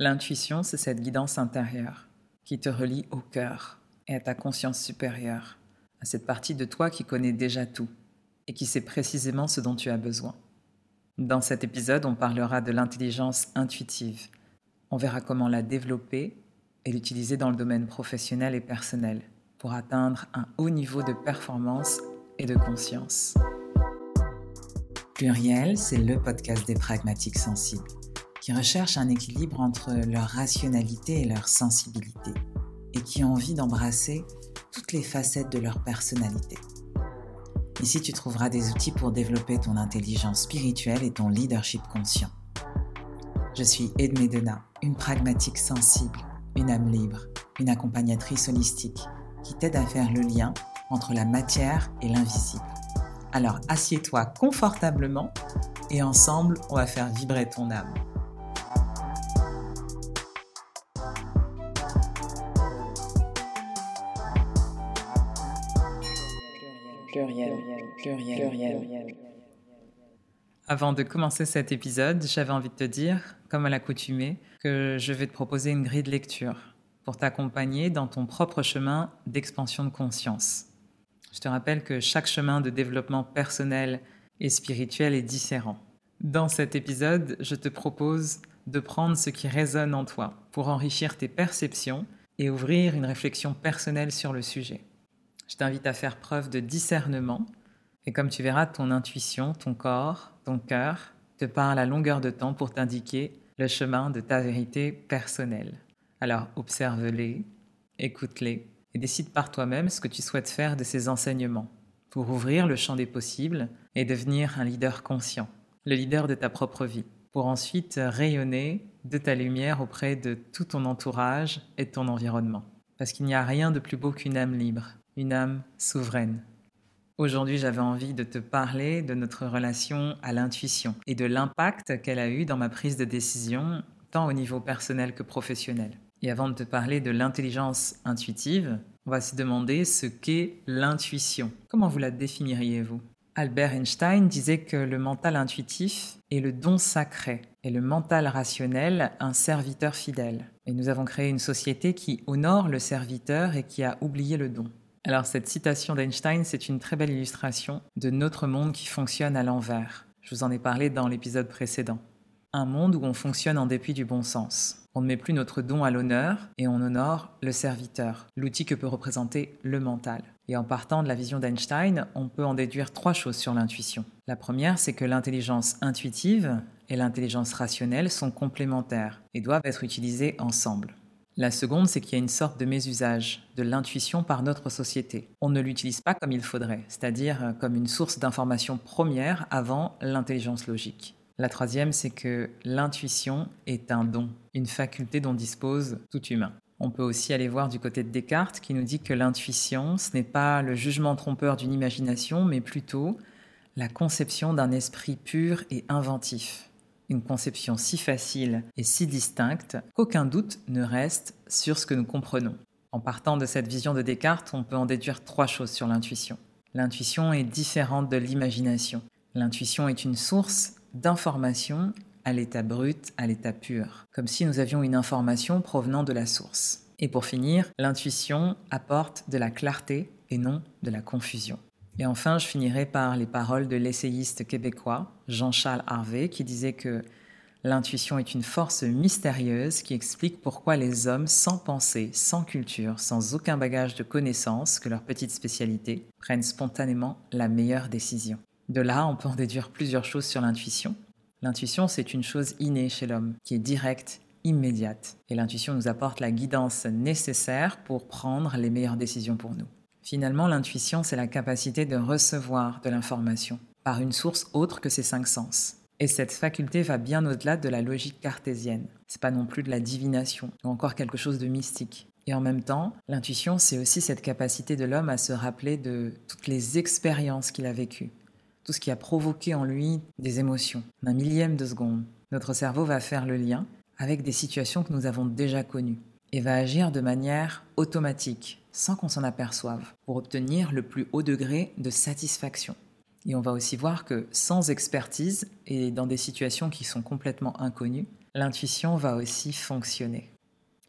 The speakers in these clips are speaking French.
L'intuition, c'est cette guidance intérieure qui te relie au cœur et à ta conscience supérieure, à cette partie de toi qui connaît déjà tout et qui sait précisément ce dont tu as besoin. Dans cet épisode, on parlera de l'intelligence intuitive. On verra comment la développer et l'utiliser dans le domaine professionnel et personnel pour atteindre un haut niveau de performance et de conscience. Pluriel, c'est le podcast des pragmatiques sensibles qui recherchent un équilibre entre leur rationalité et leur sensibilité et qui ont envie d'embrasser toutes les facettes de leur personnalité. Ici, tu trouveras des outils pour développer ton intelligence spirituelle et ton leadership conscient. Je suis Edmé Dena, une pragmatique sensible, une âme libre, une accompagnatrice holistique qui t'aide à faire le lien entre la matière et l'invisible. Alors assieds-toi confortablement et ensemble, on va faire vibrer ton âme. Avant de commencer cet épisode, j'avais envie de te dire, comme à l'accoutumée, que je vais te proposer une grille de lecture pour t'accompagner dans ton propre chemin d'expansion de conscience. Je te rappelle que chaque chemin de développement personnel et spirituel est différent. Dans cet épisode, je te propose de prendre ce qui résonne en toi pour enrichir tes perceptions et ouvrir une réflexion personnelle sur le sujet. Je t'invite à faire preuve de discernement et comme tu verras, ton intuition, ton corps, ton cœur te parlent à longueur de temps pour t'indiquer le chemin de ta vérité personnelle. Alors observe-les, écoute-les et décide par toi-même ce que tu souhaites faire de ces enseignements pour ouvrir le champ des possibles et devenir un leader conscient, le leader de ta propre vie, pour ensuite rayonner de ta lumière auprès de tout ton entourage et de ton environnement. Parce qu'il n'y a rien de plus beau qu'une âme libre, une âme souveraine. Aujourd'hui, j'avais envie de te parler de notre relation à l'intuition et de l'impact qu'elle a eu dans ma prise de décision, tant au niveau personnel que professionnel. Et avant de te parler de l'intelligence intuitive, on va se demander ce qu'est l'intuition. Comment vous la définiriez-vous? Albert Einstein disait que le mental intuitif est le don sacré et le mental rationnel un serviteur fidèle. Et nous avons créé une société qui honore le serviteur et qui a oublié le don. Alors cette citation d'Einstein, c'est une très belle illustration de notre monde qui fonctionne à l'envers. Je vous en ai parlé dans l'épisode précédent. Un monde où on fonctionne en dépit du bon sens. On ne met plus notre don à l'honneur et on honore le serviteur, l'outil que peut représenter le mental. Et en partant de la vision d'Einstein, on peut en déduire trois choses sur l'intuition. La première, c'est que l'intelligence intuitive et l'intelligence rationnelle sont complémentaires et doivent être utilisées ensemble. La seconde, c'est qu'il y a une sorte de mésusage de l'intuition par notre société. On ne l'utilise pas comme il faudrait, c'est-à-dire comme une source d'information première avant l'intelligence logique. La troisième, c'est que l'intuition est un don, une faculté dont dispose tout humain. On peut aussi aller voir du côté de Descartes qui nous dit que l'intuition, ce n'est pas le jugement trompeur d'une imagination, mais plutôt la conception d'un esprit pur et inventif. Une conception si facile et si distincte qu'aucun doute ne reste sur ce que nous comprenons. En partant de cette vision de Descartes, on peut en déduire trois choses sur l'intuition. L'intuition est différente de l'imagination. L'intuition est une source d'information à l'état brut, à l'état pur, comme si nous avions une information provenant de la source. Et pour finir, l'intuition apporte de la clarté et non de la confusion. Et enfin, je finirai par les paroles de l'essayiste québécois Jean-Charles Harvey qui disait que l'intuition est une force mystérieuse qui explique pourquoi les hommes sans pensée, sans culture, sans aucun bagage de connaissances que leur petite spécialité, prennent spontanément la meilleure décision. De là, on peut en déduire plusieurs choses sur l'intuition. L'intuition, c'est une chose innée chez l'homme, qui est directe, immédiate. Et l'intuition nous apporte la guidance nécessaire pour prendre les meilleures décisions pour nous. Finalement, l'intuition, c'est la capacité de recevoir de l'information par une source autre que ses cinq sens. Et cette faculté va bien au-delà de la logique cartésienne. C'est pas non plus de la divination ou encore quelque chose de mystique. Et en même temps, l'intuition, c'est aussi cette capacité de l'homme à se rappeler de toutes les expériences qu'il a vécues, tout ce qui a provoqué en lui des émotions. Un millième de seconde, notre cerveau va faire le lien avec des situations que nous avons déjà connues et va agir de manière automatique, sans qu'on s'en aperçoive, pour obtenir le plus haut degré de satisfaction. Et on va aussi voir que sans expertise et dans des situations qui sont complètement inconnues, l'intuition va aussi fonctionner.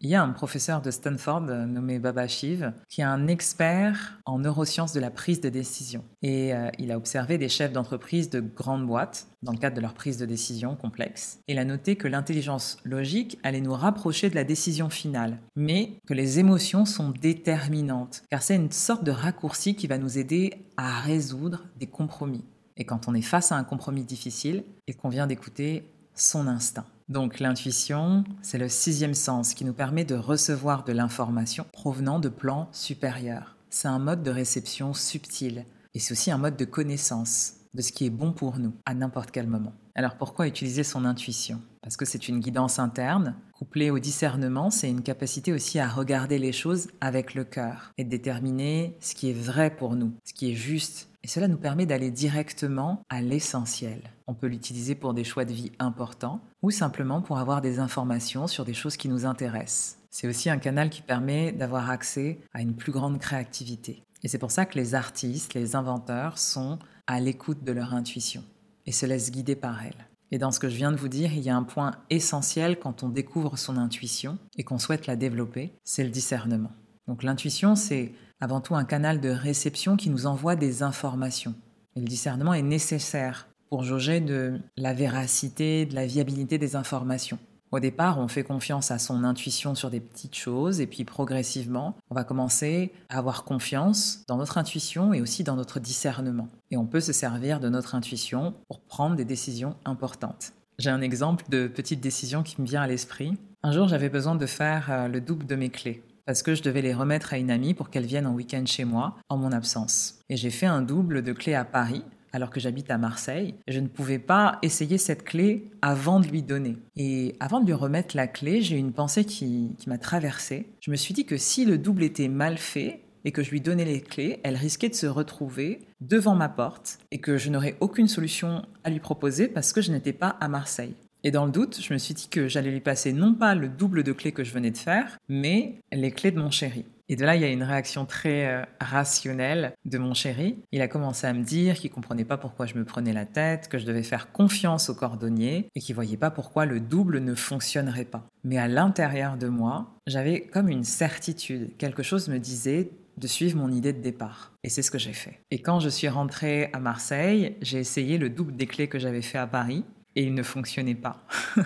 Il y a un professeur de Stanford nommé Baba Shiv qui est un expert en neurosciences de la prise de décision. Et euh, il a observé des chefs d'entreprise de grandes boîtes dans le cadre de leur prise de décision complexe. Il a noté que l'intelligence logique allait nous rapprocher de la décision finale, mais que les émotions sont déterminantes, car c'est une sorte de raccourci qui va nous aider à résoudre des compromis. Et quand on est face à un compromis difficile, il convient d'écouter son instinct. Donc l'intuition, c'est le sixième sens qui nous permet de recevoir de l'information provenant de plans supérieurs. C'est un mode de réception subtil et c'est aussi un mode de connaissance de ce qui est bon pour nous à n'importe quel moment. Alors pourquoi utiliser son intuition? Parce que c'est une guidance interne, couplée au discernement, c'est une capacité aussi à regarder les choses avec le cœur et de déterminer ce qui est vrai pour nous, ce qui est juste et cela nous permet d'aller directement à l'essentiel. On peut l'utiliser pour des choix de vie importants ou simplement pour avoir des informations sur des choses qui nous intéressent. C'est aussi un canal qui permet d'avoir accès à une plus grande créativité. Et c'est pour ça que les artistes, les inventeurs sont à l'écoute de leur intuition et se laissent guider par elle. Et dans ce que je viens de vous dire, il y a un point essentiel quand on découvre son intuition et qu'on souhaite la développer, c'est le discernement. Donc l'intuition, c'est avant tout un canal de réception qui nous envoie des informations. Et le discernement est nécessaire pour jauger de la véracité, de la viabilité des informations. Au départ, on fait confiance à son intuition sur des petites choses et puis progressivement, on va commencer à avoir confiance dans notre intuition et aussi dans notre discernement. Et on peut se servir de notre intuition pour prendre des décisions importantes. J'ai un exemple de petite décision qui me vient à l'esprit. Un jour, j'avais besoin de faire euh, le double de mes clés parce que je devais les remettre à une amie pour qu'elle vienne en week-end chez moi en mon absence. Et j'ai fait un double de clés à Paris alors que j'habite à Marseille. Je ne pouvais pas essayer cette clé avant de lui donner. Et avant de lui remettre la clé, j'ai eu une pensée qui, qui m'a traversée. Je me suis dit que si le double était mal fait, et que je lui donnais les clés, elle risquait de se retrouver devant ma porte et que je n'aurais aucune solution à lui proposer parce que je n'étais pas à Marseille. Et dans le doute, je me suis dit que j'allais lui passer non pas le double de clés que je venais de faire, mais les clés de mon chéri. Et de là, il y a une réaction très euh, rationnelle de mon chéri. Il a commencé à me dire qu'il comprenait pas pourquoi je me prenais la tête, que je devais faire confiance au cordonnier et qu'il voyait pas pourquoi le double ne fonctionnerait pas. Mais à l'intérieur de moi, j'avais comme une certitude. Quelque chose me disait de suivre mon idée de départ. Et c'est ce que j'ai fait. Et quand je suis rentrée à Marseille, j'ai essayé le double des clés que j'avais fait à Paris et il ne fonctionnait pas.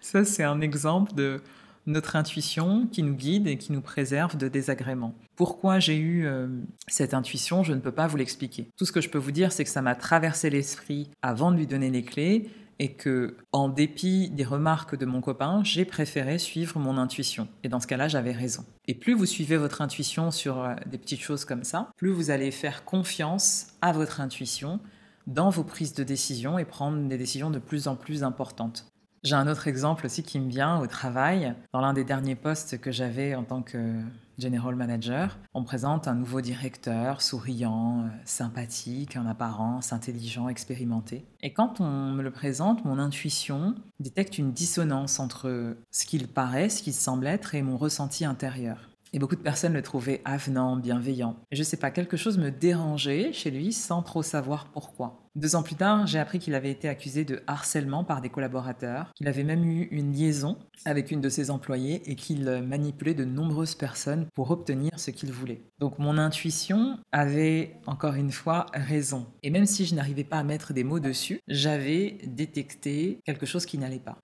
Ça, c'est un exemple de notre intuition qui nous guide et qui nous préserve de désagréments. Pourquoi j'ai eu euh, cette intuition, je ne peux pas vous l'expliquer. Tout ce que je peux vous dire, c'est que ça m'a traversé l'esprit avant de lui donner les clés et que, en dépit des remarques de mon copain, j'ai préféré suivre mon intuition. Et dans ce cas-là, j'avais raison. Et plus vous suivez votre intuition sur euh, des petites choses comme ça, plus vous allez faire confiance à votre intuition dans vos prises de décision et prendre des décisions de plus en plus importantes. J'ai un autre exemple aussi qui me vient au travail. Dans l'un des derniers postes que j'avais en tant que general manager, on présente un nouveau directeur souriant, euh, sympathique en apparence, intelligent, expérimenté. Et quand on me le présente, mon intuition détecte une dissonance entre ce qu'il paraît, ce qu'il semble être et mon ressenti intérieur. Et beaucoup de personnes le trouvaient avenant, bienveillant. Et je sais pas, quelque chose me dérangeait chez lui sans trop savoir pourquoi. Deux ans plus tard, j'ai appris qu'il avait été accusé de harcèlement par des collaborateurs, qu'il avait même eu une liaison avec une de ses employées et qu'il manipulait de nombreuses personnes pour obtenir ce qu'il voulait. Donc mon intuition avait encore une fois raison. Et même si je n'arrivais pas à mettre des mots dessus, j'avais détecté quelque chose qui n'allait pas.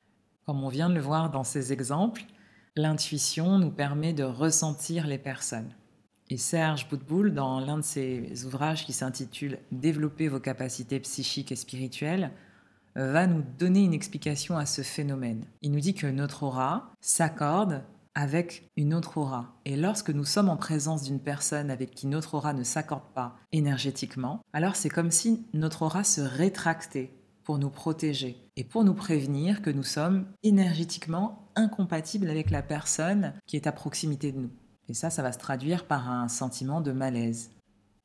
Comme on vient de le voir dans ces exemples, L'intuition nous permet de ressentir les personnes. Et Serge Boutboul, dans l'un de ses ouvrages qui s'intitule Développer vos capacités psychiques et spirituelles, va nous donner une explication à ce phénomène. Il nous dit que notre aura s'accorde avec une autre aura. Et lorsque nous sommes en présence d'une personne avec qui notre aura ne s'accorde pas énergétiquement, alors c'est comme si notre aura se rétractait pour nous protéger et pour nous prévenir que nous sommes énergétiquement incompatibles avec la personne qui est à proximité de nous. Et ça, ça va se traduire par un sentiment de malaise.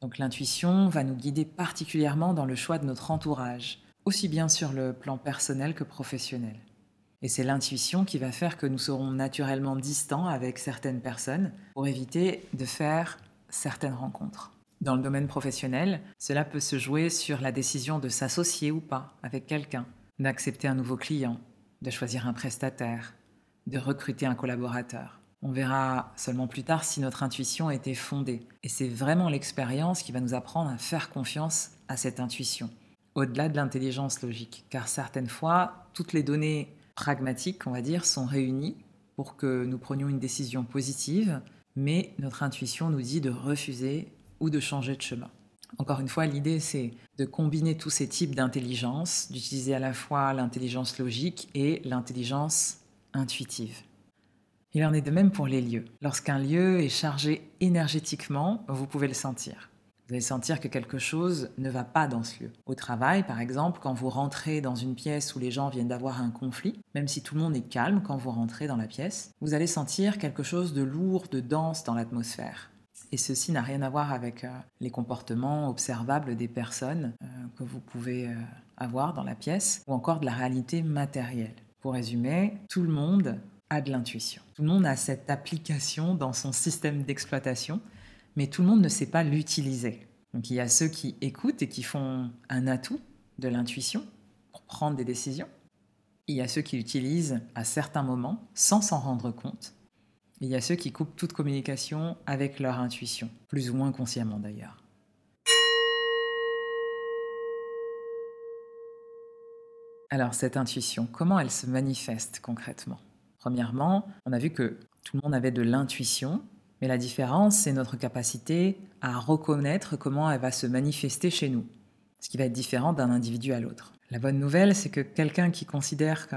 Donc l'intuition va nous guider particulièrement dans le choix de notre entourage, aussi bien sur le plan personnel que professionnel. Et c'est l'intuition qui va faire que nous serons naturellement distants avec certaines personnes pour éviter de faire certaines rencontres. Dans le domaine professionnel, cela peut se jouer sur la décision de s'associer ou pas avec quelqu'un, d'accepter un nouveau client, de choisir un prestataire, de recruter un collaborateur. On verra seulement plus tard si notre intuition était fondée. Et c'est vraiment l'expérience qui va nous apprendre à faire confiance à cette intuition, au-delà de l'intelligence logique. Car certaines fois, toutes les données pragmatiques, on va dire, sont réunies pour que nous prenions une décision positive, mais notre intuition nous dit de refuser ou de changer de chemin. Encore une fois, l'idée, c'est de combiner tous ces types d'intelligence, d'utiliser à la fois l'intelligence logique et l'intelligence intuitive. Il en est de même pour les lieux. Lorsqu'un lieu est chargé énergétiquement, vous pouvez le sentir. Vous allez sentir que quelque chose ne va pas dans ce lieu. Au travail, par exemple, quand vous rentrez dans une pièce où les gens viennent d'avoir un conflit, même si tout le monde est calme quand vous rentrez dans la pièce, vous allez sentir quelque chose de lourd, de dense dans l'atmosphère. Et ceci n'a rien à voir avec euh, les comportements observables des personnes euh, que vous pouvez euh, avoir dans la pièce ou encore de la réalité matérielle. Pour résumer, tout le monde a de l'intuition. Tout le monde a cette application dans son système d'exploitation, mais tout le monde ne sait pas l'utiliser. Donc il y a ceux qui écoutent et qui font un atout de l'intuition pour prendre des décisions. Il y a ceux qui l'utilisent à certains moments sans s'en rendre compte il y a ceux qui coupent toute communication avec leur intuition, plus ou moins consciemment d'ailleurs. Alors cette intuition, comment elle se manifeste concrètement? Premièrement, on a vu que tout le monde avait de l'intuition, mais la différence, c'est notre capacité à reconnaître comment elle va se manifester chez nous, ce qui va être différent d'un individu à l'autre. La bonne nouvelle, c'est que quelqu'un qui considère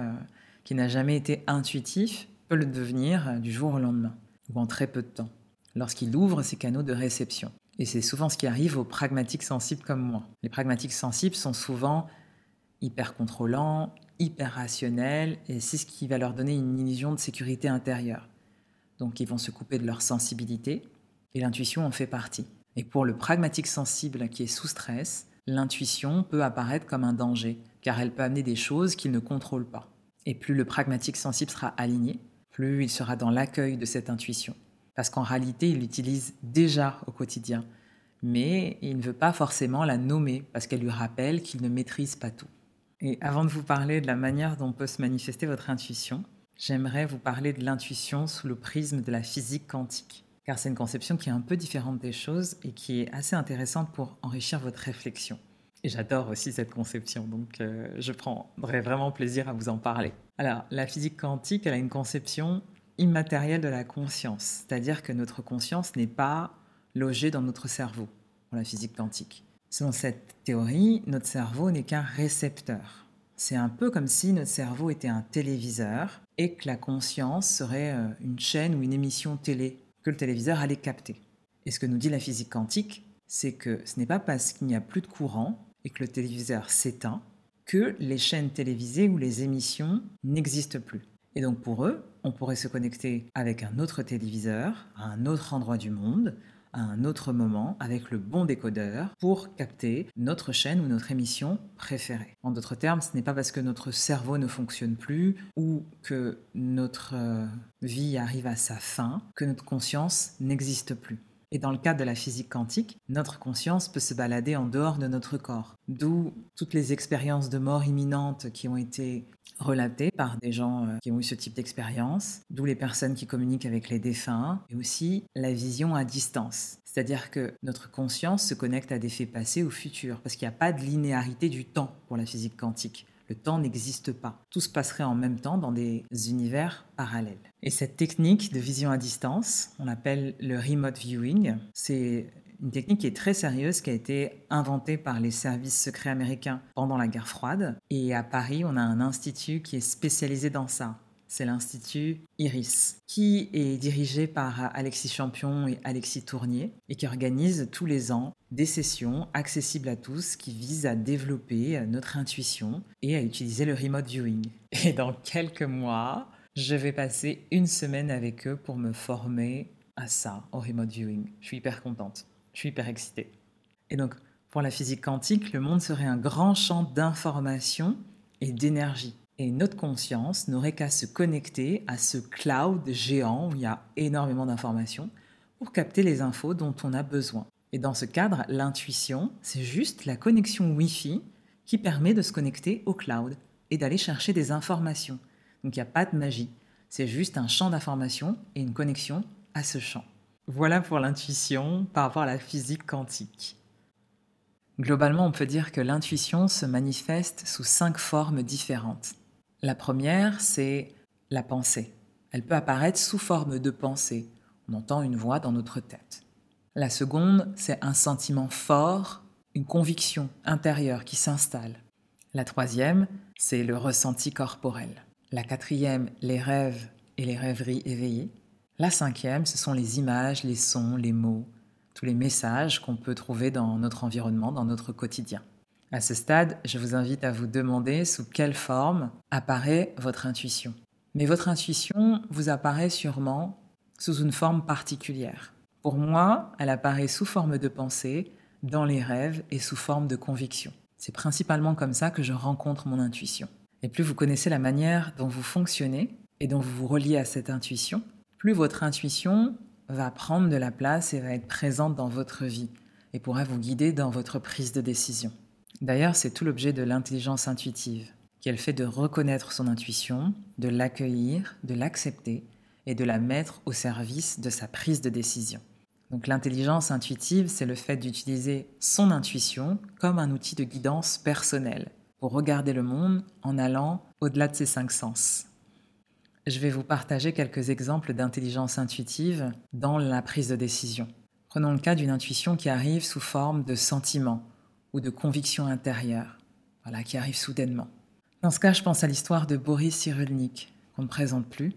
qu'il n'a jamais été intuitif le devenir du jour au lendemain, ou en très peu de temps, lorsqu'il ouvre ses canaux de réception. Et c'est souvent ce qui arrive aux pragmatiques sensibles comme moi. Les pragmatiques sensibles sont souvent hyper contrôlants, hyper rationnels, et c'est ce qui va leur donner une illusion de sécurité intérieure. Donc ils vont se couper de leur sensibilité, et l'intuition en fait partie. Et pour le pragmatique sensible qui est sous stress, l'intuition peut apparaître comme un danger, car elle peut amener des choses qu'il ne contrôle pas. Et plus le pragmatique sensible sera aligné, plus il sera dans l'accueil de cette intuition. Parce qu'en réalité, il l'utilise déjà au quotidien, mais il ne veut pas forcément la nommer parce qu'elle lui rappelle qu'il ne maîtrise pas tout. Et avant de vous parler de la manière dont peut se manifester votre intuition, j'aimerais vous parler de l'intuition sous le prisme de la physique quantique, car c'est une conception qui est un peu différente des choses et qui est assez intéressante pour enrichir votre réflexion. Et j'adore aussi cette conception, donc euh, je prendrai vraiment plaisir à vous en parler. Alors, la physique quantique, elle a une conception immatérielle de la conscience, c'est-à-dire que notre conscience n'est pas logée dans notre cerveau, pour la physique quantique. Selon cette théorie, notre cerveau n'est qu'un récepteur. C'est un peu comme si notre cerveau était un téléviseur et que la conscience serait euh, une chaîne ou une émission télé que le téléviseur allait capter. Et ce que nous dit la physique quantique, c'est que ce n'est pas parce qu'il n'y a plus de courant et que le téléviseur s'éteint, que les chaînes télévisées ou les émissions n'existent plus. Et donc pour eux, on pourrait se connecter avec un autre téléviseur, à un autre endroit du monde, un autre moment, avec le bon décodeur, pour capter notre chaîne ou notre émission préférée. En d'autres termes, ce n'est pas parce que notre cerveau ne fonctionne plus ou que notre euh, vie arrive à sa fin que notre conscience n'existe plus. Et dans le cadre de la physique quantique, notre conscience peut se balader en dehors de notre corps. D'où toutes les expériences de mort imminente qui ont été relatées par des gens euh, qui ont eu ce type d'expérience, d'où les personnes qui communiquent avec les défunts, et aussi la vision à distance. C'est-à-dire que notre conscience se connecte à des faits passés ou futurs, parce qu'il n'y a pas de linéarité du temps pour la physique quantique. Le temps n'existe pas. Tout se passerait en même temps dans des univers parallèles. Et cette technique de vision à distance, on l'appelle le remote viewing, c'est une technique qui est très sérieuse, qui a été inventée par les services secrets américains pendant la guerre froide. Et à Paris, on a un institut qui est spécialisé dans ça c'est l'Institut Iris, qui est dirigé par Alexis Champion et Alexis Tournier, et qui organise tous les ans des sessions accessibles à tous qui visent à développer notre intuition et à utiliser le remote viewing. Et dans quelques mois, je vais passer une semaine avec eux pour me former à ça, au remote viewing. Je suis hyper contente, je suis hyper excitée. Et donc, pour la physique quantique, le monde serait un grand champ d'information et d'énergie. Et notre conscience n'aurait qu'à se connecter à ce cloud géant où il y a énormément d'informations pour capter les infos dont on a besoin. Et dans ce cadre, l'intuition, c'est juste la connexion Wi-Fi qui permet de se connecter au cloud et d'aller chercher des informations. Donc il n'y a pas de magie, c'est juste un champ d'information et une connexion à ce champ. Voilà pour l'intuition par rapport à la physique quantique. Globalement, on peut dire que l'intuition se manifeste sous cinq formes différentes. La première, c'est la pensée. Elle peut apparaître sous forme de pensée. On entend une voix dans notre tête. La seconde, c'est un sentiment fort, une conviction intérieure qui s'installe. La troisième, c'est le ressenti corporel. La quatrième, les rêves et les rêveries éveillées. La cinquième, ce sont les images, les sons, les mots, tous les messages qu'on peut trouver dans notre environnement, dans notre quotidien. À ce stade, je vous invite à vous demander sous quelle forme apparaît votre intuition. Mais votre intuition vous apparaît sûrement sous une forme particulière. Pour moi, elle apparaît sous forme de pensée, dans les rêves et sous forme de conviction. C'est principalement comme ça que je rencontre mon intuition. Et plus vous connaissez la manière dont vous fonctionnez et dont vous vous reliez à cette intuition, plus votre intuition va prendre de la place et va être présente dans votre vie et pourra vous guider dans votre prise de décision. D'ailleurs, c'est tout l'objet de l'intelligence intuitive, qui est le fait de reconnaître son intuition, de l'accueillir, de l'accepter et de la mettre au service de sa prise de décision. Donc l'intelligence intuitive, c'est le fait d'utiliser son intuition comme un outil de guidance personnelle pour regarder le monde en allant au-delà de ses cinq sens. Je vais vous partager quelques exemples d'intelligence intuitive dans la prise de décision. Prenons le cas d'une intuition qui arrive sous forme de sentiment ou de conviction intérieure, voilà, qui arrive soudainement. Dans ce cas, je pense à l'histoire de Boris Cyrulnik, qu'on ne présente plus,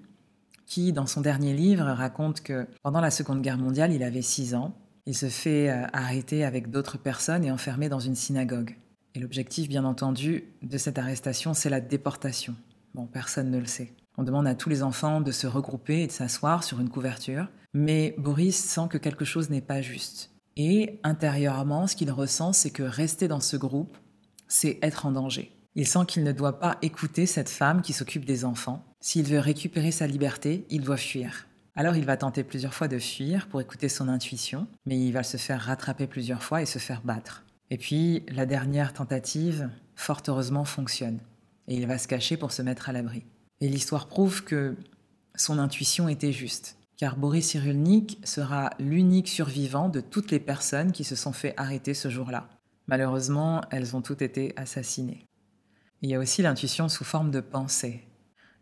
qui, dans son dernier livre, raconte que pendant la Seconde Guerre mondiale, il avait 6 ans. Il se fait euh, arrêter avec d'autres personnes et enfermer dans une synagogue. Et l'objectif, bien entendu, de cette arrestation, c'est la déportation. Bon, personne ne le sait. On demande à tous les enfants de se regrouper et de s'asseoir sur une couverture, mais Boris sent que quelque chose n'est pas juste. Et intérieurement, ce qu'il ressent, c'est que rester dans ce groupe, c'est être en danger. Il sent qu'il ne doit pas écouter cette femme qui s'occupe des enfants. S'il veut récupérer sa liberté, il doit fuir. Alors il va tenter plusieurs fois de fuir pour écouter son intuition, mais il va se faire rattraper plusieurs fois et se faire battre. Et puis la dernière tentative, fort heureusement, fonctionne. Et il va se cacher pour se mettre à l'abri. Et l'histoire prouve que son intuition était juste, car Boris Cyrulnik sera l'unique survivant de toutes les personnes qui se sont fait arrêter ce jour-là. Malheureusement, elles ont toutes été assassinées. Il y a aussi l'intuition sous forme de pensée.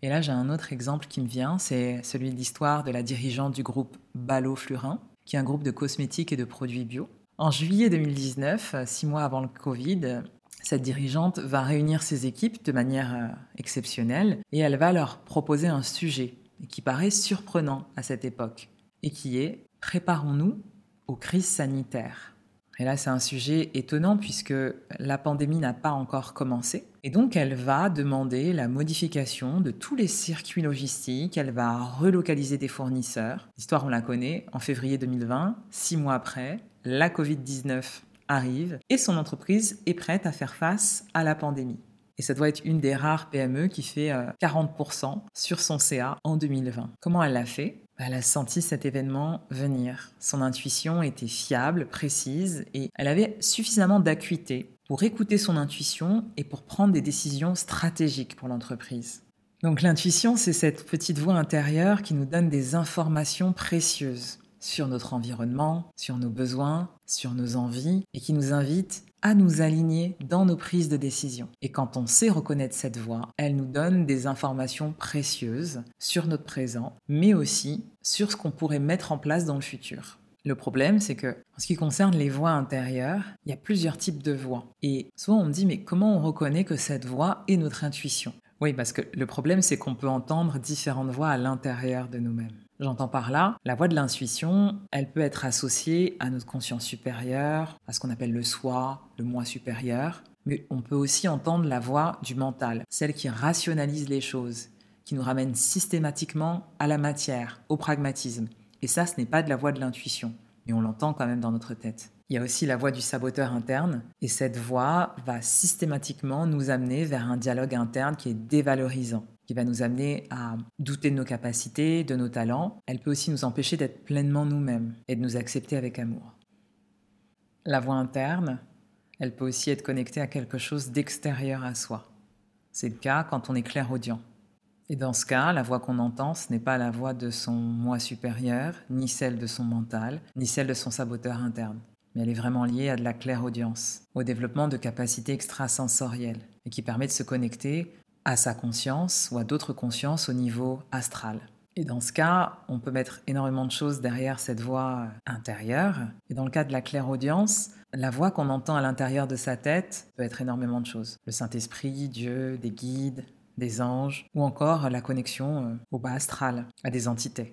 Et là, j'ai un autre exemple qui me vient, c'est celui de l'histoire de la dirigeante du groupe Ballot Flurin, qui est un groupe de cosmétiques et de produits bio. En juillet 2019, six mois avant le Covid, cette dirigeante va réunir ses équipes de manière euh, exceptionnelle et elle va leur proposer un sujet qui paraît surprenant à cette époque et qui est Préparons-nous aux crises sanitaires. Et là, c'est un sujet étonnant puisque la pandémie n'a pas encore commencé. Et donc, elle va demander la modification de tous les circuits logistiques, elle va relocaliser des fournisseurs. L'histoire, on la connaît. En février 2020, six mois après, la Covid-19 arrive et son entreprise est prête à faire face à la pandémie. Et ça doit être une des rares PME qui fait 40% euh, sur son CA en 2020. Comment elle l'a fait? Bah, Elle a senti cet événement venir. Son intuition était fiable, précise, et elle avait suffisamment d'acuité pour écouter son intuition et pour prendre des décisions stratégiques pour l'entreprise. Donc l'intuition, c'est cette petite voix intérieure qui nous donne des informations précieuses sur notre environnement, sur nos besoins, sur nos envies, et qui nous invite à nous aligner dans nos prises de décision. Et quand on sait reconnaître cette voix, elle nous donne des informations précieuses sur notre présent, mais aussi sur ce qu'on pourrait mettre en place dans le futur. Le problème, c'est que, en ce qui concerne les voix intérieures, il y a plusieurs types de voix. Et souvent, on me dit, mais comment on reconnaît que cette voix est notre intuition? Oui, parce que le problème, c'est qu'on peut entendre différentes voix à l'intérieur de nous-mêmes. J'entends par là, la voix de l'intuition, elle peut être associée à notre conscience supérieure, à ce qu'on appelle le soi, le moi supérieur, mais on peut aussi entendre la voix du mental, celle qui rationalise les choses, qui nous ramène systématiquement à la matière, au pragmatisme. Et ça, ce n'est pas de la voix de l'intuition, mais on l'entend quand même dans notre tête. Il y a aussi la voix du saboteur interne, et cette voix va systématiquement nous amener vers un dialogue interne qui est dévalorisant qui va nous amener à douter de nos capacités, de nos talents. Elle peut aussi nous empêcher d'être pleinement nous-mêmes et de nous accepter avec amour. La voix interne, elle peut aussi être connectée à quelque chose d'extérieur à soi. C'est le cas quand on est clairaudient. Et dans ce cas, la voix qu'on entend, ce n'est pas la voix de son moi supérieur, ni celle de son mental, ni celle de son saboteur interne. Mais elle est vraiment liée à de la clairaudience, au développement de capacités extrasensorielles, et qui permet de se connecter à sa conscience ou à d'autres consciences au niveau astral. Et dans ce cas, on peut mettre énormément de choses derrière cette voix intérieure. Et dans le cas de la clairaudience, la voix qu'on entend à l'intérieur de sa tête peut être énormément de choses. Le Saint-Esprit, Dieu, des guides, des anges, ou encore la connexion euh, au bas astral, à des entités.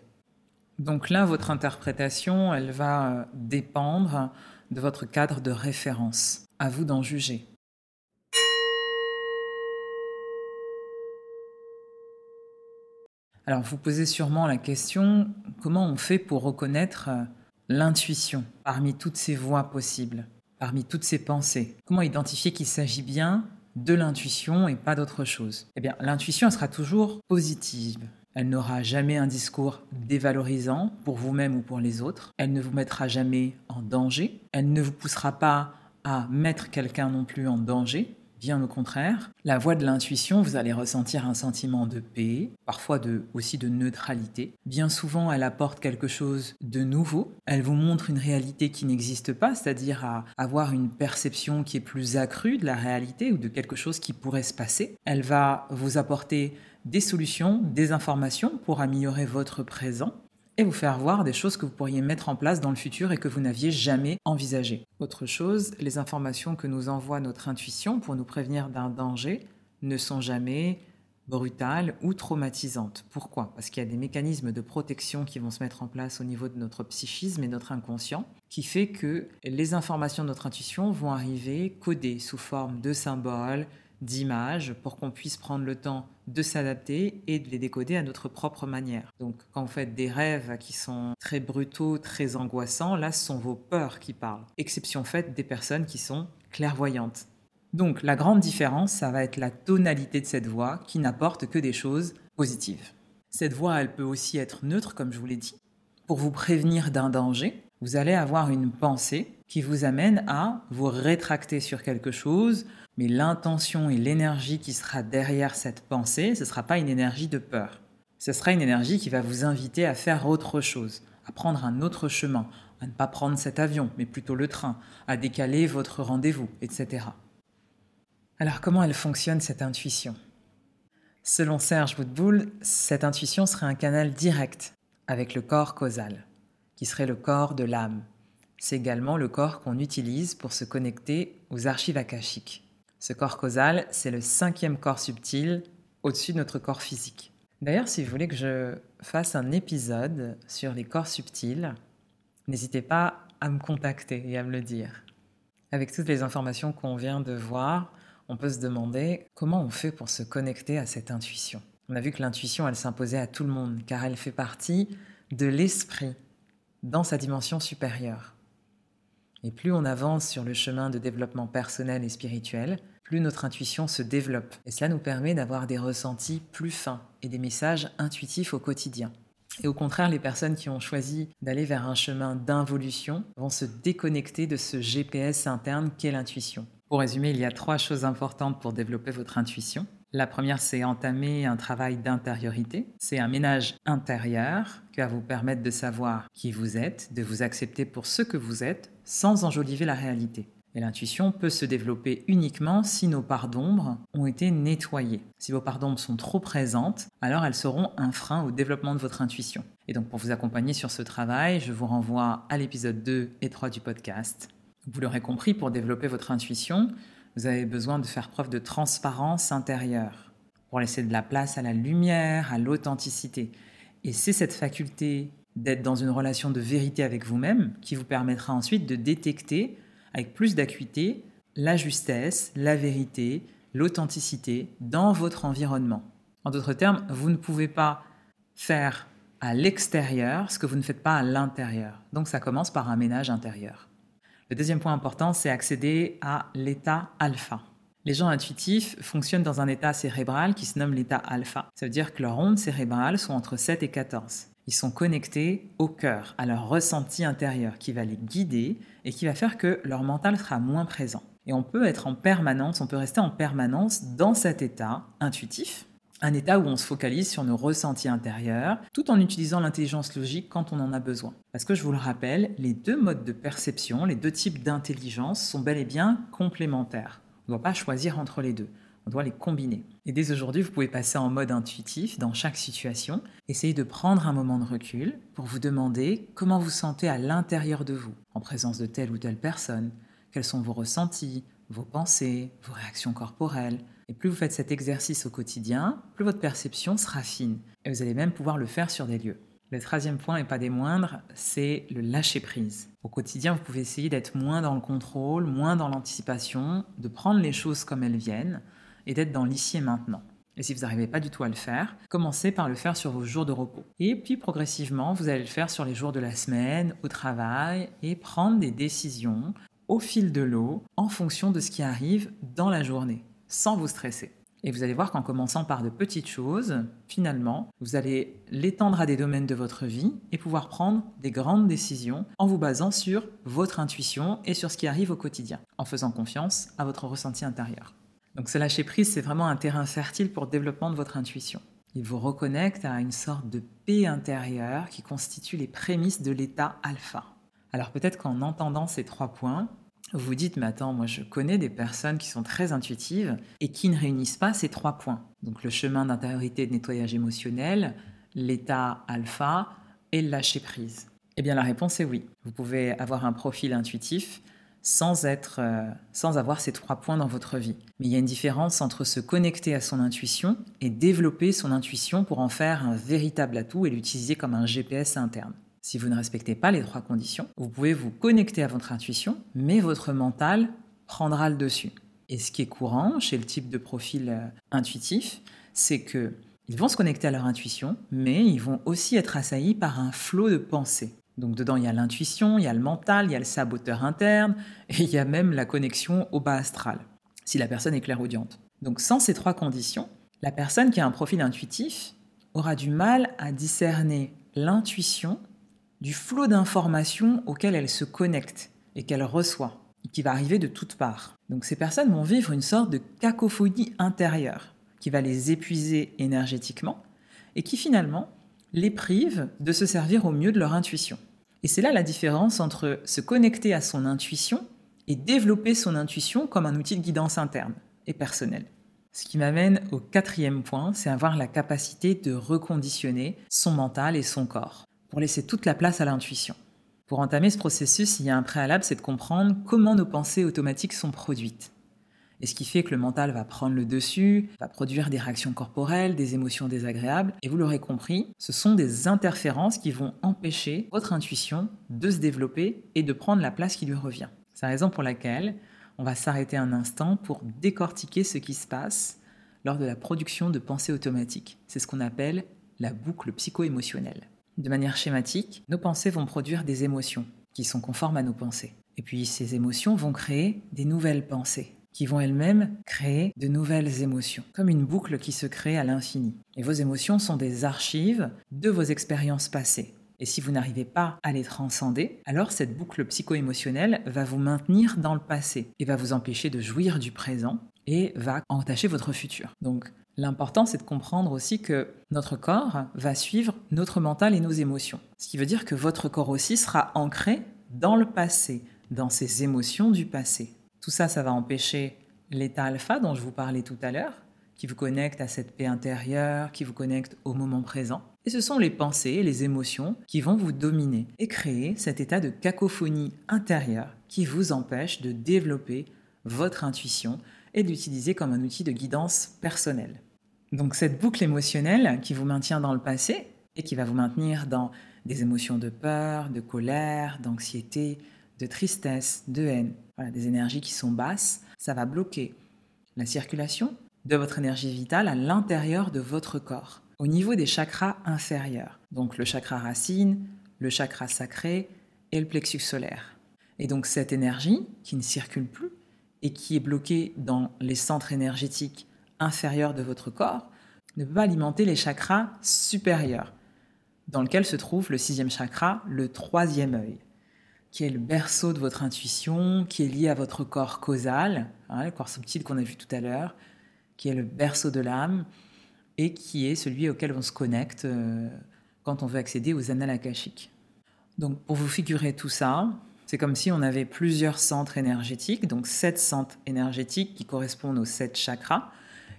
Donc là, votre interprétation, elle va dépendre de votre cadre de référence. À vous d'en juger. Alors vous posez sûrement la question, comment on fait pour reconnaître euh, l'intuition parmi toutes ces voix possibles, parmi toutes ces pensées? Comment identifier qu'il s'agit bien de l'intuition et pas d'autre chose? Eh bien, l'intuition sera toujours positive. Elle n'aura jamais un discours dévalorisant pour vous-même ou pour les autres. Elle ne vous mettra jamais en danger. Elle ne vous poussera pas à mettre quelqu'un non plus en danger. Bien au contraire, la voix de l'intuition, vous allez ressentir un sentiment de paix, parfois de, aussi de neutralité. Bien souvent, elle apporte quelque chose de nouveau. Elle vous montre une réalité qui n'existe pas, c'est-à-dire à avoir une perception qui est plus accrue de la réalité ou de quelque chose qui pourrait se passer. Elle va vous apporter des solutions, des informations pour améliorer votre présent vous faire voir des choses que vous pourriez mettre en place dans le futur et que vous n'aviez jamais envisagées. Autre chose, les informations que nous envoie notre intuition pour nous prévenir d'un danger ne sont jamais brutales ou traumatisantes. Pourquoi? Parce qu'il y a des mécanismes de protection qui vont se mettre en place au niveau de notre psychisme et notre inconscient, qui fait que les informations de notre intuition vont arriver codées sous forme de symboles, d'images pour qu'on puisse prendre le temps de s'adapter et de les décoder à notre propre manière. Donc quand vous faites des rêves qui sont très brutaux, très angoissants, là ce sont vos peurs qui parlent. Exception faite des personnes qui sont clairvoyantes. Donc la grande différence, ça va être la tonalité de cette voix qui n'apporte que des choses positives. Cette voix, elle peut aussi être neutre, comme je vous l'ai dit. Pour vous prévenir d'un danger, vous allez avoir une pensée qui vous amène à vous rétracter sur quelque chose, mais l'intention et l'énergie qui sera derrière cette pensée, ce ne sera pas une énergie de peur. Ce sera une énergie qui va vous inviter à faire autre chose, à prendre un autre chemin, à ne pas prendre cet avion, mais plutôt le train, à décaler votre rendez-vous, etc. Alors comment elle fonctionne cette intuition? Selon Serge Woodbull, cette intuition serait un canal direct avec le corps causal, qui serait le corps de l'âme. C'est également le corps qu'on utilise pour se connecter aux archives akashiques. Ce corps causal, c'est le cinquième corps subtil au-dessus de notre corps physique. D'ailleurs, si vous voulez que je fasse un épisode sur les corps subtils, n'hésitez pas à me contacter et à me le dire. Avec toutes les informations qu'on vient de voir, on peut se demander comment on fait pour se connecter à cette intuition. On a vu que l'intuition, elle s'imposait à tout le monde, car elle fait partie de l'esprit dans sa dimension supérieure. Et plus on avance sur le chemin de développement personnel et spirituel, plus notre intuition se développe. Et cela nous permet d'avoir des ressentis plus fins et des messages intuitifs au quotidien. Et au contraire, les personnes qui ont choisi d'aller vers un chemin d'involution vont se déconnecter de ce GPS interne qu'est l'intuition. Pour résumer, il y a trois choses importantes pour développer votre intuition. La première, c'est entamer un travail d'intériorité. C'est un ménage intérieur qui va vous permettre de savoir qui vous êtes, de vous accepter pour ce que vous êtes, sans enjoliver la réalité. Et l'intuition peut se développer uniquement si nos parts d'ombre ont été nettoyées. Si vos parts d'ombre sont trop présentes, alors elles seront un frein au développement de votre intuition. Et donc pour vous accompagner sur ce travail, je vous renvoie à l'épisode 2 et 3 du podcast. Vous l'aurez compris, pour développer votre intuition, vous avez besoin de faire preuve de transparence intérieure pour laisser de la place à la lumière, à l'authenticité. Et c'est cette faculté d'être dans une relation de vérité avec vous-même qui vous permettra ensuite de détecter avec plus d'acuité la justesse, la vérité, l'authenticité dans votre environnement. En d'autres termes, vous ne pouvez pas faire à l'extérieur ce que vous ne faites pas à l'intérieur. Donc ça commence par un ménage intérieur. Le deuxième point important, c'est accéder à l'état alpha. Les gens intuitifs fonctionnent dans un état cérébral qui se nomme l'état alpha. Ça veut dire que leurs ondes cérébrales sont entre 7 et 14. Ils sont connectés au cœur, à leur ressenti intérieur qui va les guider et qui va faire que leur mental sera moins présent. Et on peut être en permanence, on peut rester en permanence dans cet état intuitif, un état où on se focalise sur nos ressentis intérieurs, tout en utilisant l'intelligence logique quand on en a besoin. Parce que je vous le rappelle, les deux modes de perception, les deux types d'intelligence sont bel et bien complémentaires. On ne doit pas choisir entre les deux. On doit les combiner. Et dès aujourd'hui, vous pouvez passer en mode intuitif dans chaque situation. Essayez de prendre un moment de recul pour vous demander comment vous sentez à l'intérieur de vous, en présence de telle ou telle personne. Quels sont vos ressentis, vos pensées, vos réactions corporelles. Et plus vous faites cet exercice au quotidien, plus votre perception sera fine. Et vous allez même pouvoir le faire sur des lieux. Le troisième point, et pas des moindres, c'est le lâcher-prise. Au quotidien, vous pouvez essayer d'être moins dans le contrôle, moins dans l'anticipation, de prendre les choses comme elles viennent et d'être dans l'ici et maintenant. Et si vous n'arrivez pas du tout à le faire, commencez par le faire sur vos jours de repos. Et puis progressivement, vous allez le faire sur les jours de la semaine, au travail, et prendre des décisions au fil de l'eau en fonction de ce qui arrive dans la journée, sans vous stresser. Et vous allez voir qu'en commençant par de petites choses, finalement, vous allez l'étendre à des domaines de votre vie et pouvoir prendre des grandes décisions en vous basant sur votre intuition et sur ce qui arrive au quotidien, en faisant confiance à votre ressenti intérieur. Donc ce lâcher prise, c'est vraiment un terrain fertile pour le développement de votre intuition. Il vous reconnecte à une sorte de paix intérieure qui constitue les prémices de l'état alpha. Alors peut-être qu'en entendant ces trois points, vous vous dites, mais attends, moi je connais des personnes qui sont très intuitives et qui ne réunissent pas ces trois points. Donc le chemin d'intériorité de nettoyage émotionnel, l'état alpha et le lâcher prise. Eh bien la réponse est oui. Vous pouvez avoir un profil intuitif sans, être, euh, sans avoir ces trois points dans votre vie. Mais il y a une différence entre se connecter à son intuition et développer son intuition pour en faire un véritable atout et l'utiliser comme un GPS interne. Si vous ne respectez pas les trois conditions, vous pouvez vous connecter à votre intuition, mais votre mental prendra le dessus. Et ce qui est courant chez le type de profil euh, intuitif, c'est que ils vont se connecter à leur intuition, mais ils vont aussi être assaillis par un flot de pensées. Donc dedans, il y a l'intuition, il y a le mental, il y a le saboteur interne, et il y a même la connexion au bas astral, si la personne est clairaudiente. Donc sans ces trois conditions, la personne qui a un profil intuitif aura du mal à discerner l'intuition du flot d'informations auquel elle se connecte et qu'elle reçoit, qui va arriver de toutes parts. Donc ces personnes vont vivre une sorte de cacophonie intérieure qui va les épuiser énergétiquement et qui finalement les prive de se servir au mieux de leur intuition. Et c'est là la différence entre se connecter à son intuition et développer son intuition comme un outil de guidance interne et personnel. Ce qui m'amène au quatrième point, c'est avoir la capacité de reconditionner son mental et son corps pour laisser toute la place à l'intuition. Pour entamer ce processus, il y a un préalable, c'est de comprendre comment nos pensées automatiques sont produites. Et ce qui fait que le mental va prendre le dessus, va produire des réactions corporelles, des émotions désagréables. Et vous l'aurez compris, ce sont des interférences qui vont empêcher votre intuition de se développer et de prendre la place qui lui revient. C'est la raison pour laquelle on va s'arrêter un instant pour décortiquer ce qui se passe lors de la production de pensées automatiques. C'est ce qu'on appelle la boucle psycho-émotionnelle. De manière schématique, nos pensées vont produire des émotions qui sont conformes à nos pensées. Et puis ces émotions vont créer des nouvelles pensées qui vont elles-mêmes créer de nouvelles émotions, comme une boucle qui se crée à l'infini. Et vos émotions sont des archives de vos expériences passées. Et si vous n'arrivez pas à les transcender, alors cette boucle psycho-émotionnelle va vous maintenir dans le passé et va vous empêcher de jouir du présent et va entacher votre futur. Donc L'important, c'est de comprendre aussi que notre corps va suivre notre mental et nos émotions. Ce qui veut dire que votre corps aussi sera ancré dans le passé, dans ces émotions du passé. Tout ça, ça va empêcher l'état alpha dont je vous parlais tout à l'heure, qui vous connecte à cette paix intérieure, qui vous connecte au moment présent. Et ce sont les pensées, les émotions qui vont vous dominer et créer cet état de cacophonie intérieure qui vous empêche de développer votre intuition, et de l'utiliser comme un outil de guidance personnelle. Donc cette boucle émotionnelle qui vous maintient dans le passé et qui va vous maintenir dans des émotions de peur, de colère, d'anxiété, de tristesse, de haine, des énergies qui sont basses, ça va bloquer la circulation de votre énergie vitale à l'intérieur de votre corps, au niveau des chakras inférieurs. Donc le chakra racine, le chakra sacré et le plexus solaire. Et donc cette énergie qui ne circule plus, et qui est bloqué dans les centres énergétiques inférieurs de votre corps ne peut pas alimenter les chakras supérieurs, dans lequel se trouve le sixième chakra, le troisième œil. Qui est le berceau de votre intuition, qui est lié à votre corps causal, hein, le corps subtil qu'on a vu tout à l'heure, qui est le berceau de l'âme et qui est celui auquel on se connecte euh, quand on veut accéder aux annales akashiques. Donc pour vous figurer tout ça, c'est comme si on avait plusieurs centres énergétiques, donc sept centres énergétiques qui correspondent aux sept chakras,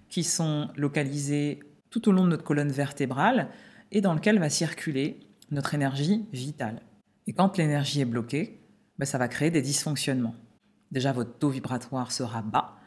qui sont localisés tout au long de notre colonne vertébrale et dans lequel va circuler notre énergie vitale. Et quand l'énergie est bloquée, ben ça va créer des dysfonctionnements. Déjà, votre taux vibratoire sera bas,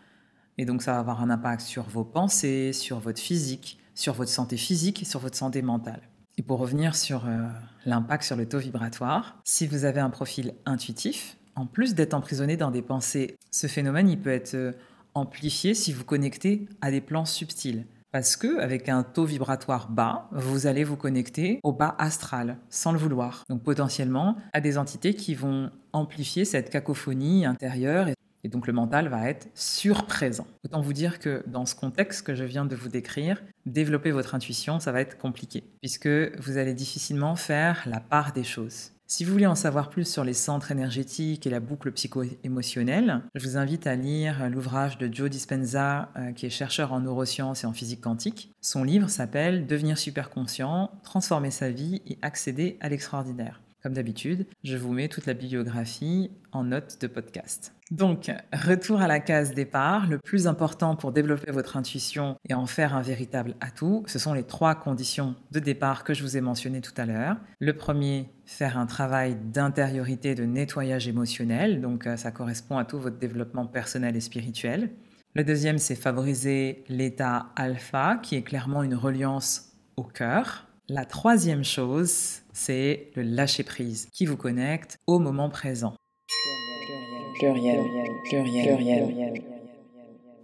et donc ça va avoir un impact sur vos pensées, sur votre physique, sur votre santé physique et sur votre santé mentale. Et pour revenir sur euh, l'impact sur le taux vibratoire, si vous avez un profil intuitif, en plus d'être emprisonné dans des pensées, ce phénomène il peut être euh, amplifié si vous connectez à des plans subtils. Parce que avec un taux vibratoire bas, vous allez vous connecter au bas astral sans le vouloir. Donc potentiellement à des entités qui vont amplifier cette cacophonie intérieure et donc le mental va être surprésent. Autant vous dire que dans ce contexte que je viens de vous décrire, développer votre intuition, ça va être compliqué, puisque vous allez difficilement faire la part des choses. Si vous voulez en savoir plus sur les centres énergétiques et la boucle psycho-émotionnelle, je vous invite à lire l'ouvrage de Joe Dispenza, euh, qui est chercheur en neurosciences et en physique quantique. Son livre s'appelle Devenir superconscient, transformer sa vie et accéder à l'extraordinaire. Comme d'habitude, je vous mets toute la bibliographie en note de podcast. Donc, retour à la case départ. Le plus important pour développer votre intuition et en faire un véritable atout, ce sont les trois conditions de départ que je vous ai mentionnées tout à l'heure. Le premier, faire un travail d'intériorité, de nettoyage émotionnel. Donc, euh, ça correspond à tout votre développement personnel et spirituel. Le deuxième, c'est favoriser l'état alpha, qui est clairement une reliance au cœur. La troisième chose, c'est le lâcher-prise qui vous connecte au moment présent.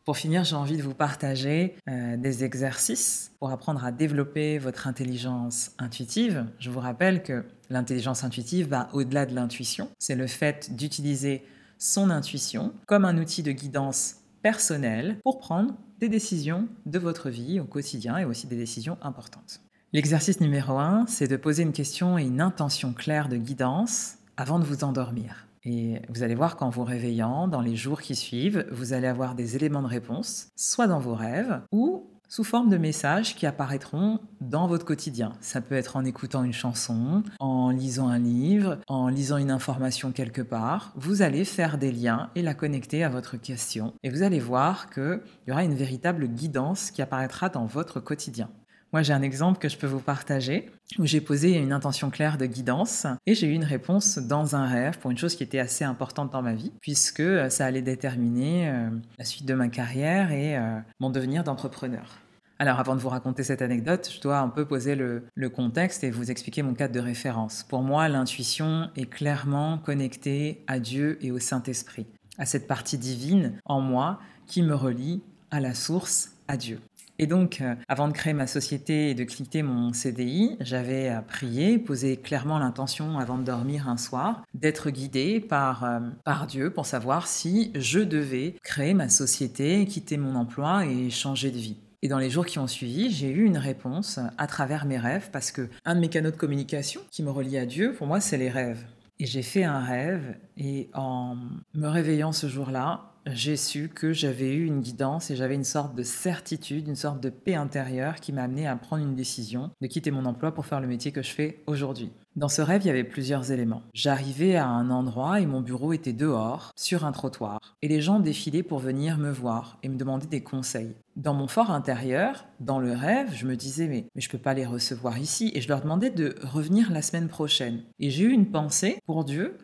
Pour finir, j'ai envie de vous partager euh, des exercices pour apprendre à développer votre intelligence intuitive. Je vous rappelle que l'intelligence intuitive va au-delà de l'intuition. C'est le fait d'utiliser son intuition comme un outil de guidance personnelle pour prendre des décisions de votre vie au quotidien et aussi des décisions importantes. L'exercice numéro un, c'est de poser une question et une intention claire de guidance avant de vous endormir. Et vous allez voir qu'en vous réveillant, dans les jours qui suivent, vous allez avoir des éléments de réponse, soit dans vos rêves ou sous forme de messages qui apparaîtront dans votre quotidien. Ça peut être en écoutant une chanson, en lisant un livre, en lisant une information quelque part. Vous allez faire des liens et la connecter à votre question. Et vous allez voir qu'il y aura une véritable guidance qui apparaîtra dans votre quotidien. Moi, j'ai un exemple que je peux vous partager où j'ai posé une intention claire de guidance et j'ai eu une réponse dans un rêve pour une chose qui était assez importante dans ma vie puisque euh, ça allait déterminer euh, la suite de ma carrière et euh, mon devenir d'entrepreneur. Alors avant de vous raconter cette anecdote, je dois un peu poser le, le, contexte et vous expliquer mon cadre de référence. Pour moi, l'intuition est clairement connectée à Dieu et au Saint-Esprit, à cette partie divine en moi qui me relie à la source, à Dieu. Et donc, euh, avant de créer ma société et de quitter mon CDI, j'avais euh, prié, posé clairement l'intention avant de dormir un soir, d'être guidé par, euh, par Dieu pour savoir si je devais créer ma société, quitter mon emploi et changer de vie. Et dans les jours qui ont suivi, j'ai eu une réponse à travers mes rêves parce que un de mes canaux de communication qui me relie à Dieu, pour moi, c'est les rêves. Et j'ai fait un rêve et en me réveillant ce jour-là, j'ai su que j'avais eu une guidance et j'avais une sorte de certitude, une sorte de paix intérieure qui m'a amené à prendre une décision de quitter mon emploi pour faire le métier que je fais aujourd'hui. Dans ce rêve, il y avait plusieurs éléments. J'arrivais à un endroit et mon bureau était dehors, sur un trottoir, et les gens défilaient pour venir me voir et me demander des conseils. Dans mon fort intérieur, dans le rêve, je me disais mais, mais je peux pas les recevoir ici et je leur demandais de revenir la semaine prochaine. Et j'ai eu une pensée pour Dieu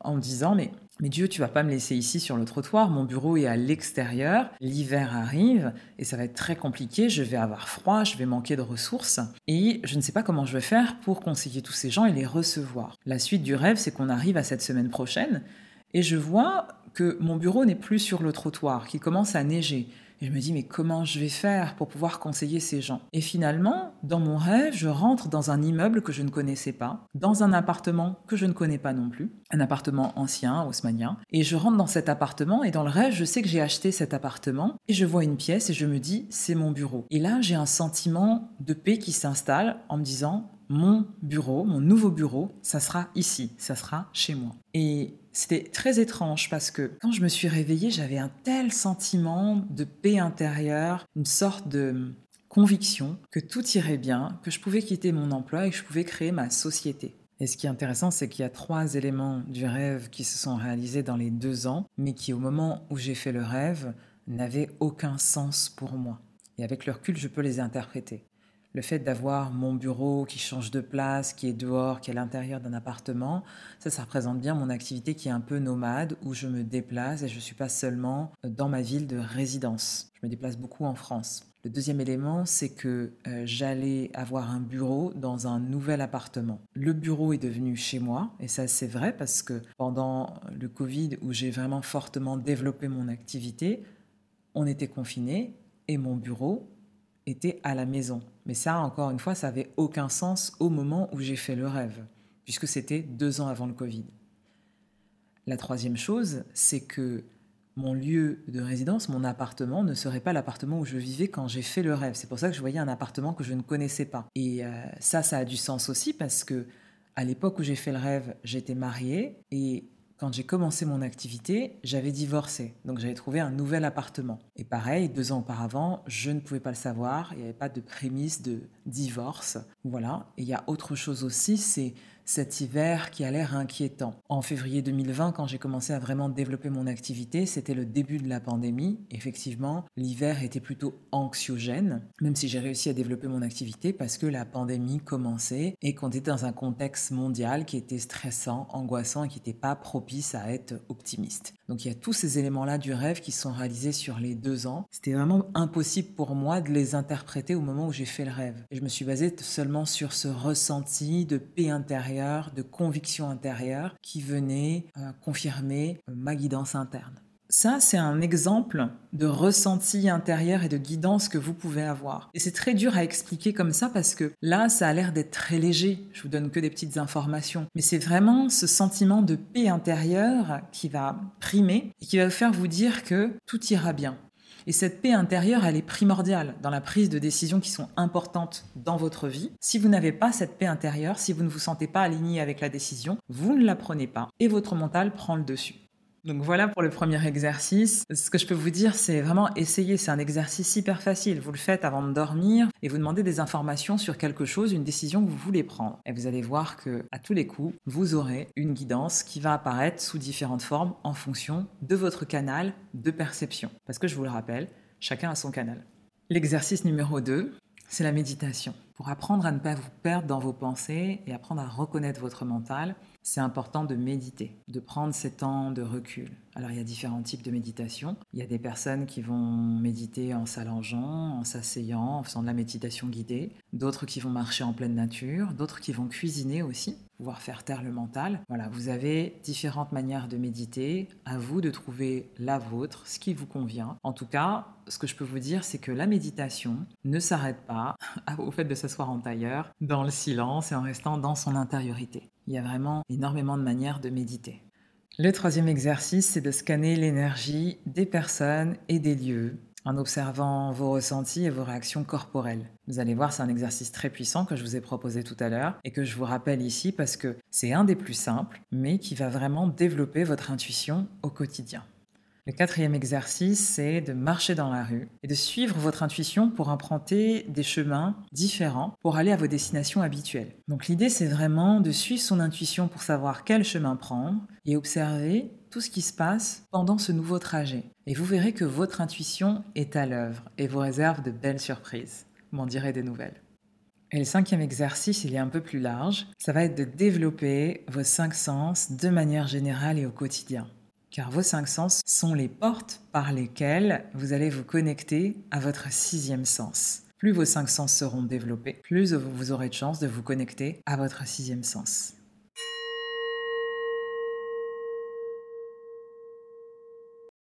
en me disant mais mais Dieu, tu vas pas me laisser ici sur le trottoir, mon bureau est à l'extérieur, l'hiver arrive et ça va être très compliqué, je vais avoir froid, je vais manquer de ressources. Et je ne sais pas comment je vais faire pour conseiller tous ces gens et les recevoir. La suite du rêve, c'est qu'on arrive à cette semaine prochaine et je vois que mon bureau n'est plus sur le trottoir, qu'il commence à neiger, Et je me dis, mais comment je vais faire pour pouvoir conseiller ces gens? Et finalement, dans mon rêve, je rentre dans un immeuble que je ne connaissais pas, dans un appartement que je ne connais pas non plus, un appartement ancien, haussmanien. Et je rentre dans cet appartement et dans le rêve, je sais que j'ai acheté cet appartement et je vois une pièce et je me dis, c'est mon bureau. Et là, j'ai un sentiment de paix qui s'installe en me disant, mon bureau, mon nouveau bureau, ça sera ici, ça sera chez moi. Et c'était très étrange parce que quand je me suis réveillée, j'avais un tel sentiment de paix intérieure, une sorte de conviction que tout irait bien, que je pouvais quitter mon emploi et que je pouvais créer ma société. Et ce qui est intéressant, c'est qu'il y a trois éléments du rêve qui se sont réalisés dans les deux ans, mais qui au moment où j'ai fait le rêve n'avaient aucun sens pour moi. Et avec le recul, je peux les interpréter. Le fait d'avoir mon bureau qui change de place, qui est dehors, qui est à l'intérieur d'un appartement, ça, ça représente bien mon activité qui est un peu nomade, où je me déplace et je ne suis pas seulement dans ma ville de résidence. Je me déplace beaucoup en France. Le deuxième élément, c'est que euh, j'allais avoir un bureau dans un nouvel appartement. Le bureau est devenu chez moi, et ça c'est vrai parce que pendant le Covid, où j'ai vraiment fortement développé mon activité, on était confinés et mon bureau était à la maison. Mais ça, encore une fois, ça n'avait aucun sens au moment où j'ai fait le rêve, puisque c'était deux ans avant le Covid. La troisième chose, c'est que mon lieu de résidence, mon appartement, ne serait pas l'appartement où je vivais quand j'ai fait le rêve. C'est pour ça que je voyais un appartement que je ne connaissais pas. Et euh, ça, ça a du sens aussi parce que à l'époque où j'ai fait le rêve, j'étais mariée et quand j'ai commencé mon activité, j'avais divorcé, donc j'avais trouvé un nouvel appartement. Et pareil, deux ans auparavant, je ne pouvais pas le savoir, il n'y avait pas de prémisse de divorce. Voilà. Et il y a autre chose aussi, c'est cet hiver qui a l'air inquiétant. En février 2020, quand j'ai commencé à vraiment développer mon activité, c'était le début de la pandémie. Effectivement, l'hiver était plutôt anxiogène, même si j'ai réussi à développer mon activité parce que la pandémie commençait et qu'on était dans un contexte mondial qui était stressant, angoissant et qui n'était pas propice à être optimiste. Donc il y a tous ces éléments-là du rêve qui sont réalisés sur les deux ans. C'était vraiment impossible pour moi de les interpréter au moment où j'ai fait le rêve. Et je me suis basée seulement sur ce ressenti de paix intérieure de conviction intérieure qui venait euh, confirmer euh, ma guidance interne. Ça, c'est un exemple de ressenti intérieur et de guidance que vous pouvez avoir. Et c'est très dur à expliquer comme ça parce que là, ça a l'air d'être très léger. Je vous donne que des petites informations. Mais c'est vraiment ce sentiment de paix intérieure qui va primer et qui va faire vous dire que tout ira bien. Et cette paix intérieure, elle est primordiale dans la prise de décisions qui sont importantes dans votre vie. Si vous n'avez pas cette paix intérieure, si vous ne vous sentez pas aligné avec la décision, vous ne la prenez pas et votre mental prend le dessus. Donc voilà pour le premier exercice. Ce que je peux vous dire, c'est vraiment essayer. C'est un exercice hyper facile. Vous le faites avant de dormir et vous demandez des informations sur quelque chose, une décision que vous voulez prendre. Et vous allez voir que à tous les coups, vous aurez une guidance qui va apparaître sous différentes formes en fonction de votre canal de perception. Parce que je vous le rappelle, chacun a son canal. L'exercice numéro 2, c'est la méditation. Pour apprendre à ne pas vous perdre dans vos pensées et apprendre à reconnaître votre mental, c'est important de méditer, de prendre ces temps de recul. Alors il y a différents types de méditation. Il y a des personnes qui vont méditer en s'allongeant, en s'asseyant, en faisant de la méditation guidée, d'autres qui vont marcher en pleine nature, d'autres qui vont cuisiner aussi, pouvoir faire taire le mental. Voilà, vous avez différentes manières de méditer, à vous de trouver la vôtre, ce qui vous convient. En tout cas, ce que je peux vous dire, c'est que la méditation ne s'arrête pas au fait de s'asseoir en tailleur, dans le silence et en restant dans son intériorité. Il y a vraiment énormément de manières de méditer. Le troisième exercice, c'est de scanner l'énergie des personnes et des lieux en observant vos ressentis et vos réactions corporelles. Vous allez voir, c'est un exercice très puissant que je vous ai proposé tout à l'heure et que je vous rappelle ici parce que c'est un des plus simples, mais qui va vraiment développer votre intuition au quotidien. Le quatrième exercice, c'est de marcher dans la rue et de suivre votre intuition pour emprunter des chemins différents pour aller à vos destinations habituelles. Donc l'idée, c'est vraiment de suivre son intuition pour savoir quel chemin prendre et observer tout ce qui se passe pendant ce nouveau trajet. Et vous verrez que votre intuition est à l'œuvre et vous réserve de belles surprises. M'en direz des nouvelles. Et le cinquième exercice, il est un peu plus large. Ça va être de développer vos cinq sens de manière générale et au quotidien car vos cinq sens sont les portes par lesquelles vous allez vous connecter à votre sixième sens. Plus vos cinq sens seront développés, plus vous aurez de chance de vous connecter à votre sixième sens.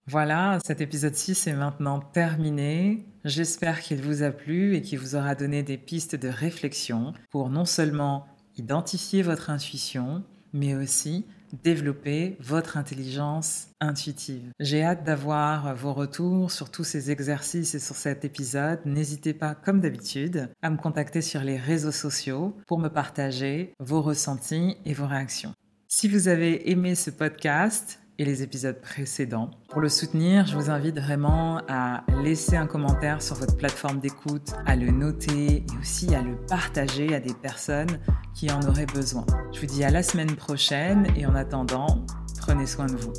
Voilà, cet épisode 6 est maintenant terminé. J'espère qu'il vous a plu et qu'il vous aura donné des pistes de réflexion pour non seulement identifier votre intuition, mais aussi développer votre intelligence intuitive. J'ai hâte d'avoir vos retours sur tous ces exercices et sur cet épisode. N'hésitez pas, comme d'habitude, à me contacter sur les réseaux sociaux pour me partager vos ressentis et vos réactions. Si vous avez aimé ce podcast, et les épisodes précédents. Pour le soutenir, je vous invite vraiment à laisser un commentaire sur votre plateforme d'écoute, à le noter et aussi à le partager à des personnes qui en auraient besoin. Je vous dis à la semaine prochaine et en attendant, prenez soin de vous.